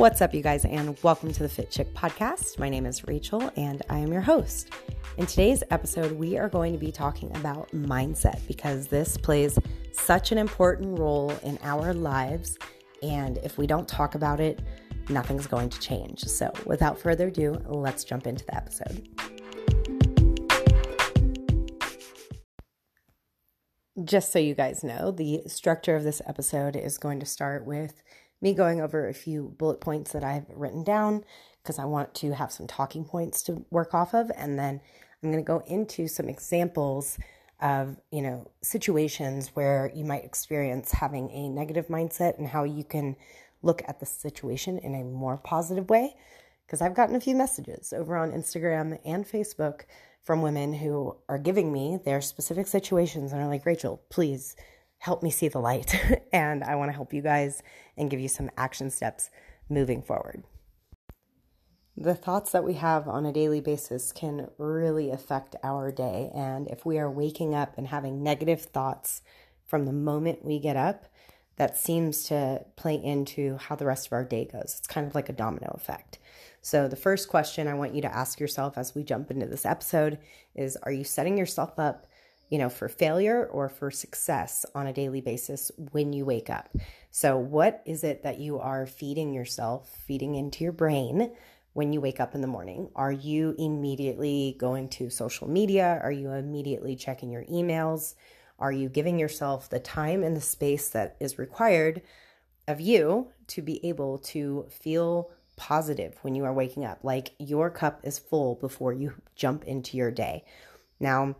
What's up, you guys, and welcome to the Fit Chick podcast. My name is Rachel, and I am your host. In today's episode, we are going to be talking about mindset because this plays such an important role in our lives. And if we don't talk about it, nothing's going to change. So, without further ado, let's jump into the episode. Just so you guys know, the structure of this episode is going to start with me going over a few bullet points that I've written down because I want to have some talking points to work off of. And then I'm going to go into some examples of, you know, situations where you might experience having a negative mindset and how you can look at the situation in a more positive way. Because I've gotten a few messages over on Instagram and Facebook from women who are giving me their specific situations and are like, Rachel, please help me see the light. and I want to help you guys and give you some action steps moving forward. The thoughts that we have on a daily basis can really affect our day. And if we are waking up and having negative thoughts from the moment we get up, that seems to play into how the rest of our day goes. It's kind of like a domino effect. So, the first question I want you to ask yourself as we jump into this episode is Are you setting yourself up you know, for failure or for success on a daily basis when you wake up. So, what is it that you are feeding yourself, feeding into your brain when you wake up in the morning? Are you immediately going to social media? Are you immediately checking your emails? Are you giving yourself the time and the space that is required of you to be able to feel positive when you are waking up? Like your cup is full before you jump into your day. Now,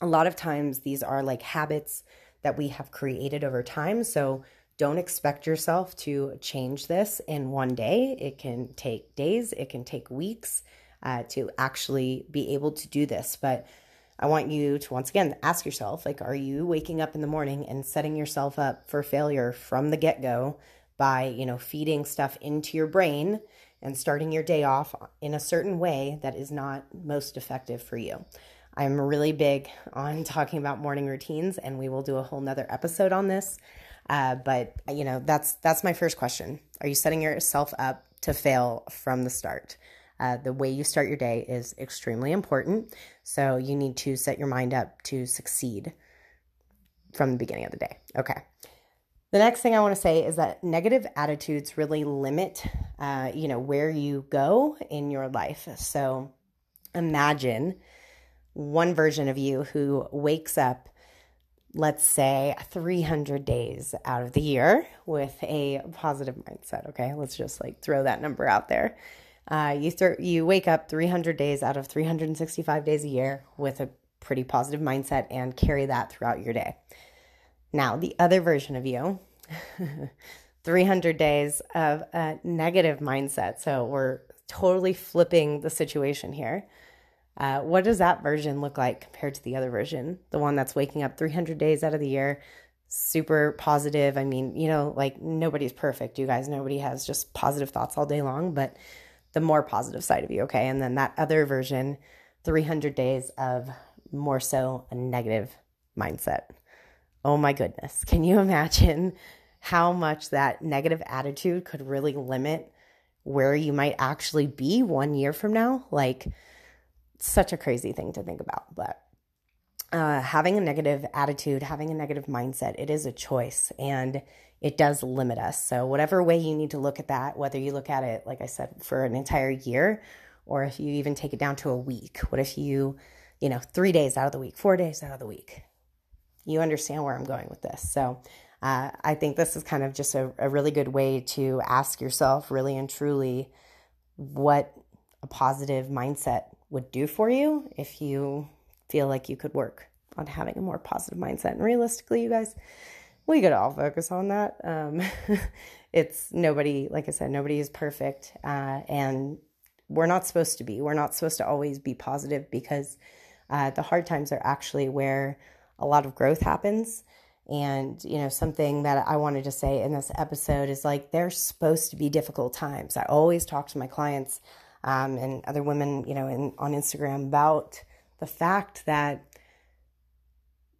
a lot of times these are like habits that we have created over time. So don't expect yourself to change this in one day. It can take days, it can take weeks uh, to actually be able to do this. But I want you to once again ask yourself like, are you waking up in the morning and setting yourself up for failure from the get go by, you know, feeding stuff into your brain and starting your day off in a certain way that is not most effective for you? I'm really big on talking about morning routines, and we will do a whole nother episode on this. Uh, but you know, that's that's my first question. Are you setting yourself up to fail from the start? Uh, the way you start your day is extremely important. So you need to set your mind up to succeed from the beginning of the day. Okay. The next thing I want to say is that negative attitudes really limit, uh, you know, where you go in your life. So imagine one version of you who wakes up, let's say, 300 days out of the year with a positive mindset. Okay, let's just like throw that number out there. Uh, you th- you wake up 300 days out of 365 days a year with a pretty positive mindset and carry that throughout your day. Now, the other version of you, 300 days of a negative mindset. So we're totally flipping the situation here. Uh, what does that version look like compared to the other version? The one that's waking up 300 days out of the year, super positive. I mean, you know, like nobody's perfect, you guys. Nobody has just positive thoughts all day long, but the more positive side of you, okay? And then that other version, 300 days of more so a negative mindset. Oh my goodness. Can you imagine how much that negative attitude could really limit where you might actually be one year from now? Like, such a crazy thing to think about, but uh, having a negative attitude, having a negative mindset, it is a choice and it does limit us. So, whatever way you need to look at that, whether you look at it, like I said, for an entire year, or if you even take it down to a week, what if you, you know, three days out of the week, four days out of the week? You understand where I'm going with this. So, uh, I think this is kind of just a, a really good way to ask yourself, really and truly, what a positive mindset would do for you if you feel like you could work on having a more positive mindset. And realistically, you guys, we could all focus on that. Um, it's nobody, like I said, nobody is perfect. Uh, and we're not supposed to be. We're not supposed to always be positive because uh, the hard times are actually where a lot of growth happens. And, you know, something that I wanted to say in this episode is like, there's supposed to be difficult times. I always talk to my clients um, and other women, you know, in, on Instagram about the fact that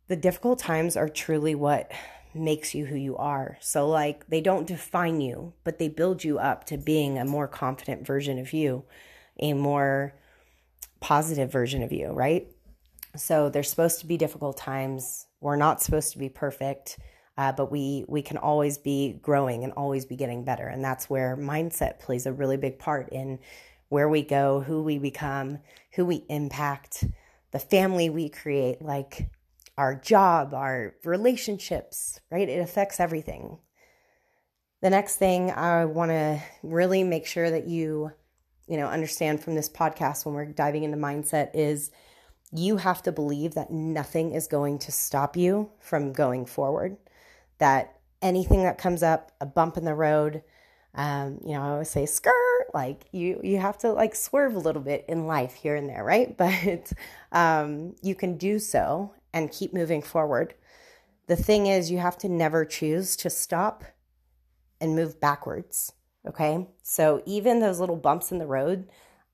the difficult times are truly what makes you who you are. So, like, they don't define you, but they build you up to being a more confident version of you, a more positive version of you, right? So, there's supposed to be difficult times. We're not supposed to be perfect, uh, but we we can always be growing and always be getting better, and that's where mindset plays a really big part in where we go, who we become, who we impact, the family we create, like our job, our relationships, right? It affects everything. The next thing I want to really make sure that you, you know, understand from this podcast when we're diving into mindset is you have to believe that nothing is going to stop you from going forward. That anything that comes up, a bump in the road, um, you know, I always say skirt, like you you have to like swerve a little bit in life here and there, right? But um, you can do so and keep moving forward. The thing is, you have to never choose to stop and move backwards. Okay. So even those little bumps in the road,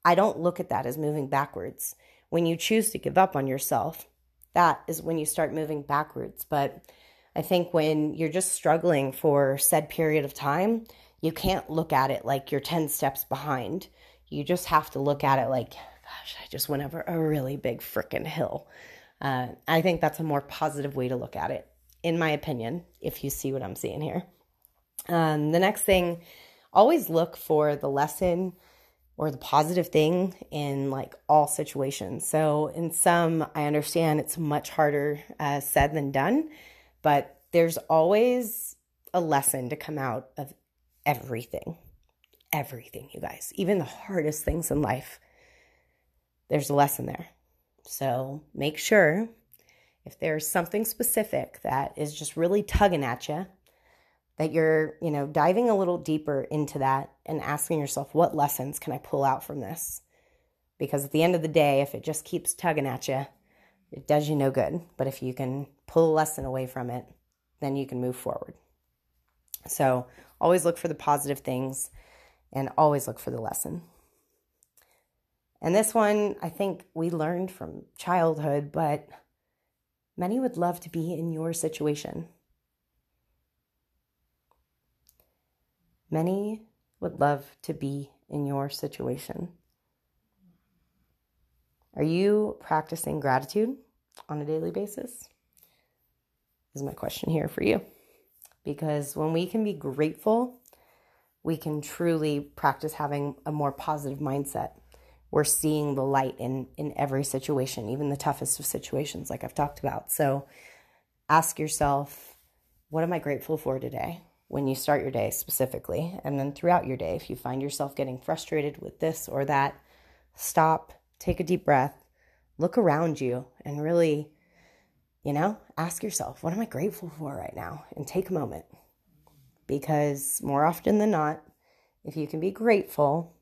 I don't look at that as moving backwards. When you choose to give up on yourself, that is when you start moving backwards. But I think when you're just struggling for said period of time, you can't look at it like you're 10 steps behind. You just have to look at it like, gosh, I just went over a really big freaking hill. Uh, I think that's a more positive way to look at it, in my opinion, if you see what I'm seeing here. Um, the next thing, always look for the lesson or the positive thing in like all situations. So, in some, I understand it's much harder uh, said than done, but there's always a lesson to come out of everything. Everything, you guys, even the hardest things in life, there's a lesson there. So make sure if there's something specific that is just really tugging at you, that you're, you know, diving a little deeper into that and asking yourself, what lessons can I pull out from this? Because at the end of the day, if it just keeps tugging at you, it does you no good. But if you can pull a lesson away from it, then you can move forward. So always look for the positive things and always look for the lesson. And this one, I think we learned from childhood, but many would love to be in your situation. Many would love to be in your situation. Are you practicing gratitude on a daily basis? Is my question here for you. Because when we can be grateful, we can truly practice having a more positive mindset we're seeing the light in in every situation, even the toughest of situations, like I've talked about. So ask yourself, what am I grateful for today? When you start your day specifically, and then throughout your day, if you find yourself getting frustrated with this or that, stop, take a deep breath, look around you, and really, you know, ask yourself, what am I grateful for right now? And take a moment. Because more often than not, if you can be grateful,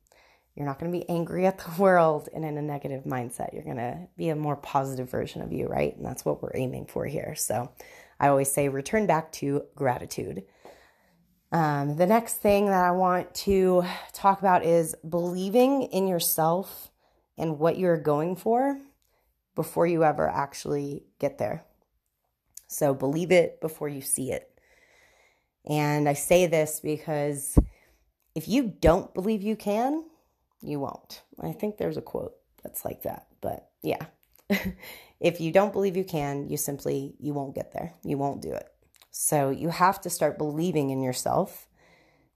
you're not going to be angry at the world and in a negative mindset. You're going to be a more positive version of you, right? And that's what we're aiming for here. So I always say return back to gratitude. Um, the next thing that I want to talk about is believing in yourself and what you're going for before you ever actually get there. So believe it before you see it. And I say this because if you don't believe you can, you won't. I think there's a quote that's like that, but yeah. if you don't believe you can, you simply you won't get there. You won't do it. So you have to start believing in yourself,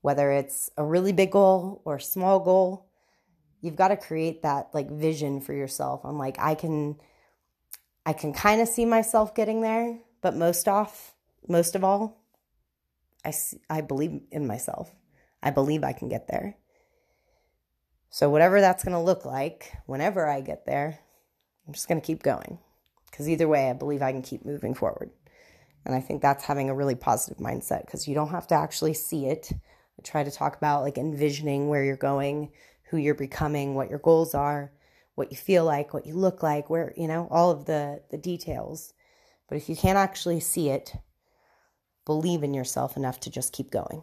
whether it's a really big goal or small goal. You've got to create that like vision for yourself. I'm like I can I can kind of see myself getting there, but most off most of all, I I believe in myself. I believe I can get there. So, whatever that's going to look like, whenever I get there, I'm just going to keep going. Because either way, I believe I can keep moving forward. And I think that's having a really positive mindset because you don't have to actually see it. I try to talk about like envisioning where you're going, who you're becoming, what your goals are, what you feel like, what you look like, where, you know, all of the the details. But if you can't actually see it, believe in yourself enough to just keep going.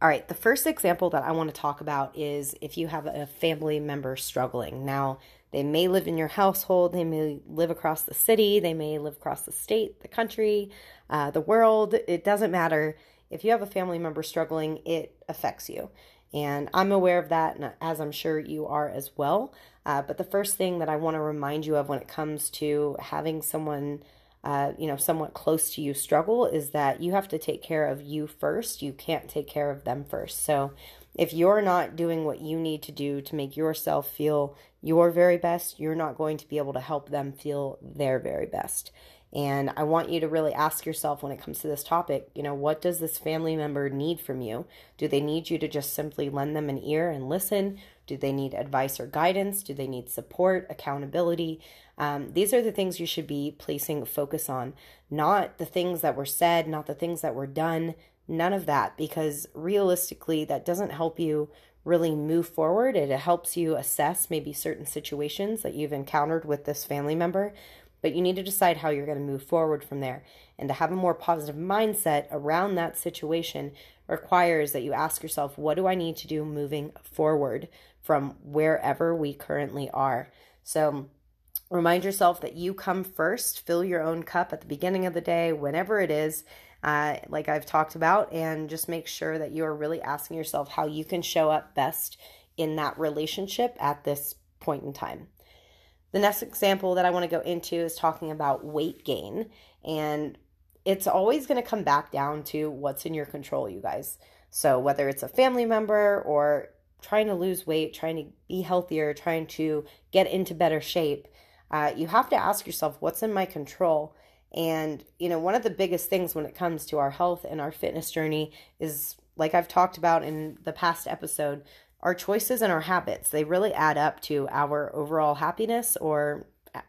All right, the first example that I want to talk about is if you have a family member struggling. Now, They may live in your household, they may live across the city, they may live across the state, the country, uh, the world. It doesn't matter. If you have a family member struggling, it affects you. And I'm aware of that, and as I'm sure you are as well. Uh, but the first thing that I want to remind you of when it comes to having someone, uh, you know, somewhat close to you struggle is that you have to take care of you first. You can't take care of them first. So if you're not doing what you need to do to make yourself feel your very best, you're not going to be able to help them feel their very best. And I want you to really ask yourself when it comes to this topic, you know, what does this family member need from you? Do they need you to just simply lend them an ear and listen? Do they need advice or guidance? Do they need support, accountability? Um, these are the things you should be placing focus on, not the things that were said, not the things that were done, none of that, because realistically, that doesn't help you really move forward. It helps you assess maybe certain situations that you've encountered with this family member but you need to decide how you're going to move forward from there. And to have a more positive mindset around that situation requires that you ask yourself, what do I need to do moving forward from wherever we currently are? So, remind yourself that you come first, fill your own cup at the beginning of the day, whenever it is. Uh, like I've talked about, and just make sure that you're really asking yourself how you can show up best in that relationship at this point in time. The next example that I want to go into is talking about weight gain. And it's always going to come back down to what's in your control, you guys. So, whether it's a family member or trying to lose weight, trying to be healthier, trying to get into better shape, uh, you have to ask yourself, what's in my control? And, you know, one of the biggest things when it comes to our health and our fitness journey is, like I've talked about in the past episode, our choices and our habits, they really add up to our overall happiness or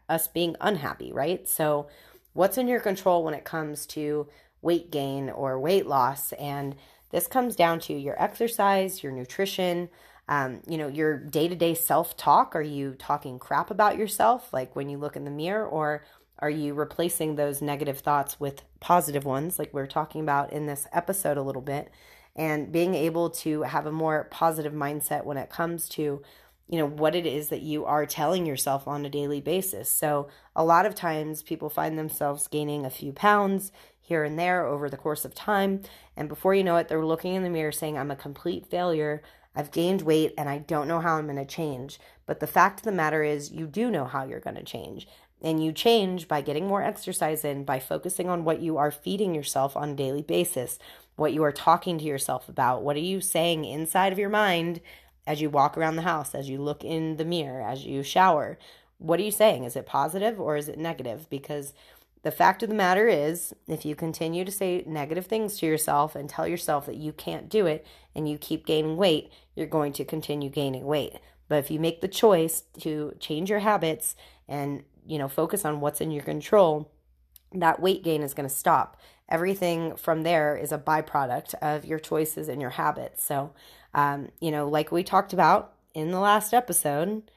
us being unhappy, right? So, what's in your control when it comes to weight gain or weight loss? And this comes down to your exercise, your nutrition, um, you know, your day to day self talk. Are you talking crap about yourself, like when you look in the mirror, or are you replacing those negative thoughts with positive ones, like we are talking about in this episode a little bit? And being able to have a more positive mindset when it comes to you know what it is that you are telling yourself on a daily basis. So a lot of times people find themselves gaining a few pounds here and there over the course of time. And before you know it they're looking in the mirror saying i'm a complete failure. I've gained weight and i don't know how i'm going to change. But the fact of the matter is you do know how you're going to change and you change by getting more exercise in by focusing on what you are feeding yourself on a daily basis what you are talking to yourself about. What are you saying inside of your mind as you walk around the house, as you look in the mirror, as you shower? What are you saying? Is it positive or is it negative? Because the fact of the matter is, if you continue to say negative things to yourself and tell yourself that you can't do it and you keep gaining weight, you're going to continue gaining weight. But if you make the choice to change your habits and, you know, focus on what's in your control, that weight gain is going to stop everything from there is a byproduct of your choices and your habits. So, um, you know, like we talked about in the last episode,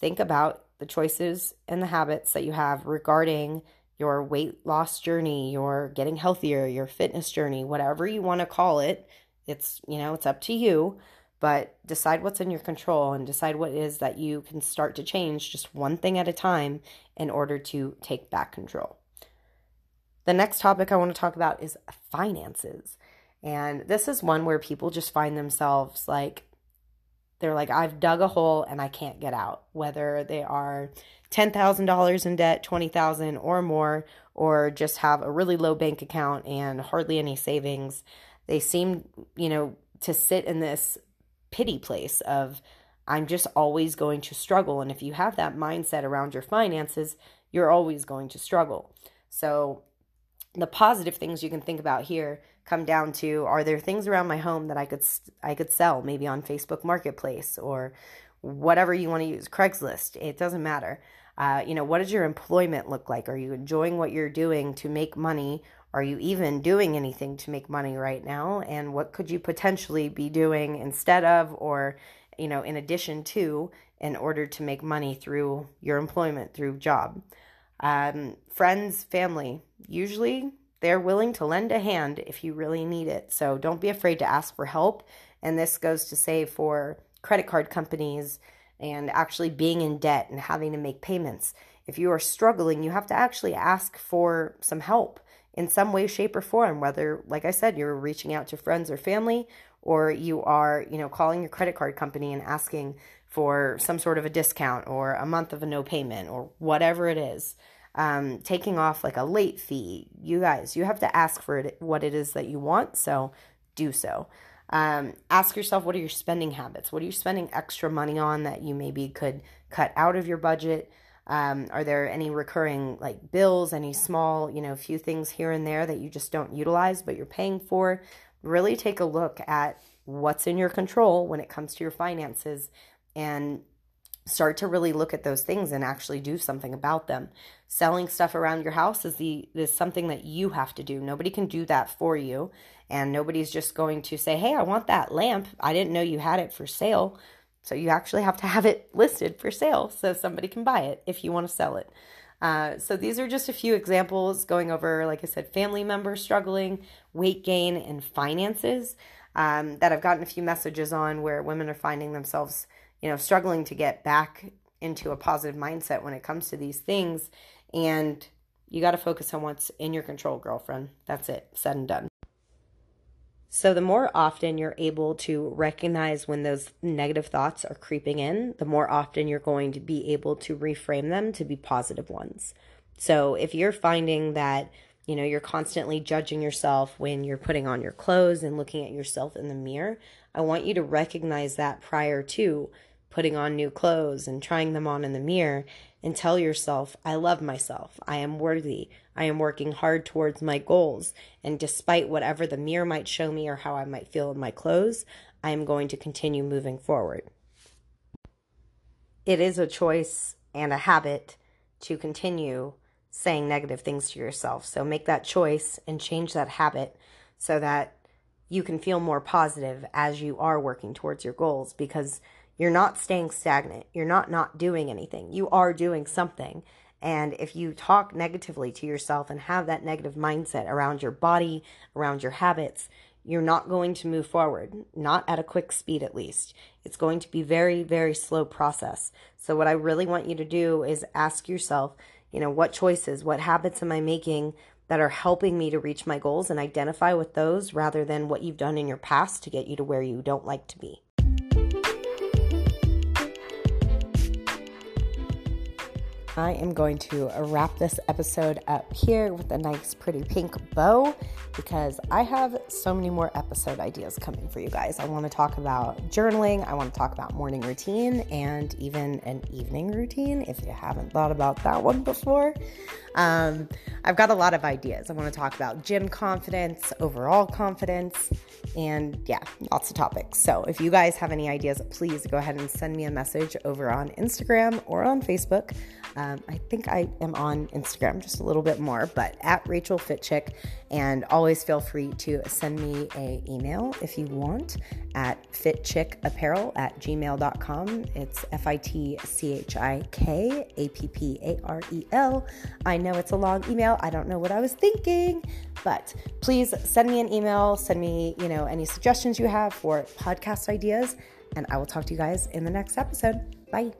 think about the choices and the habits that you have regarding your weight loss journey, your getting healthier, your fitness journey, whatever you want to call it. It's, you know, it's up to you, but decide what's in your control and decide what it is that you can start to change just one thing at a time in order to take back control. The next topic I want to talk about is finances. And this is one where people just find themselves like, they're like, I've dug a hole and I can't get out. Whether they are $10,000 in debt, 20,000 or more, or just have a really low bank account and hardly any savings, they seem, you know, to sit in this pity place of, I'm just always going to struggle. And if you have that mindset around your finances, you're always going to struggle. So the positive things you can think about here come down to are there things around my home that I could I could sell maybe on Facebook Marketplace or whatever you want to use Craigslist it doesn't matter uh, you know what does your employment look like are you enjoying what you're doing to make money are you even doing anything to make money right now and what could you potentially be doing instead of or you know in addition to in order to make money through your employment through job um, friends, family, usually they're willing to lend a hand if you really need it. So don't be afraid to ask for help. And this goes to say for credit card companies and actually being in debt and having to make payments. If you are struggling, you have to actually ask for some help in some way, shape, or form, whether, like I said, you're reaching out to friends or family, or you are, you know, calling your credit card company and asking for some sort of a discount or a month of a no payment or whatever it is. Um, taking off like a late fee. You guys, you have to ask for it, what it is that you want. So do so. Um, ask yourself what are your spending habits? What are you spending extra money on that you maybe could cut out of your budget? Um, are there any recurring like bills, any small, you know, few things here and there that you just don't utilize but you're paying for? Really take a look at what's in your control when it comes to your finances and start to really look at those things and actually do something about them. Selling stuff around your house is the is something that you have to do. Nobody can do that for you and nobody's just going to say, "Hey, I want that lamp. I didn't know you had it for sale." So you actually have to have it listed for sale so somebody can buy it if you want to sell it. Uh, so these are just a few examples going over, like I said, family members struggling, weight gain, and finances um, that I've gotten a few messages on where women are finding themselves, you know, struggling to get back into a positive mindset when it comes to these things. And you got to focus on what's in your control, girlfriend. That's it, said and done. So, the more often you're able to recognize when those negative thoughts are creeping in, the more often you're going to be able to reframe them to be positive ones. So, if you're finding that, you know, you're constantly judging yourself when you're putting on your clothes and looking at yourself in the mirror, I want you to recognize that prior to putting on new clothes and trying them on in the mirror and tell yourself, I love myself. I am worthy. I am working hard towards my goals. And despite whatever the mirror might show me or how I might feel in my clothes, I am going to continue moving forward. It is a choice and a habit to continue saying negative things to yourself. So make that choice and change that habit so that you can feel more positive as you are working towards your goals because you're not staying stagnant. You're not not doing anything. You are doing something. And if you talk negatively to yourself and have that negative mindset around your body, around your habits, you're not going to move forward, not at a quick speed at least. It's going to be very, very slow process. So what I really want you to do is ask yourself, you know, what choices, what habits am I making that are helping me to reach my goals and identify with those rather than what you've done in your past to get you to where you don't like to be. I am going to wrap this episode up here with a nice, pretty pink bow because I have so many more episode ideas coming for you guys. I want to talk about journaling, I want to talk about morning routine, and even an evening routine if you haven't thought about that one before. Um, I've got a lot of ideas. I want to talk about gym confidence, overall confidence, and yeah, lots of topics. So if you guys have any ideas, please go ahead and send me a message over on Instagram or on Facebook. Um, I think I am on Instagram just a little bit more, but at Rachel Fitchick. And always feel free to send me a email if you want at fitchickapparel at gmail.com. It's F I T C H I K A P P A R E L. I know it's a long email. I don't know what I was thinking, but please send me an email. Send me, you know, any suggestions you have for podcast ideas. And I will talk to you guys in the next episode. Bye.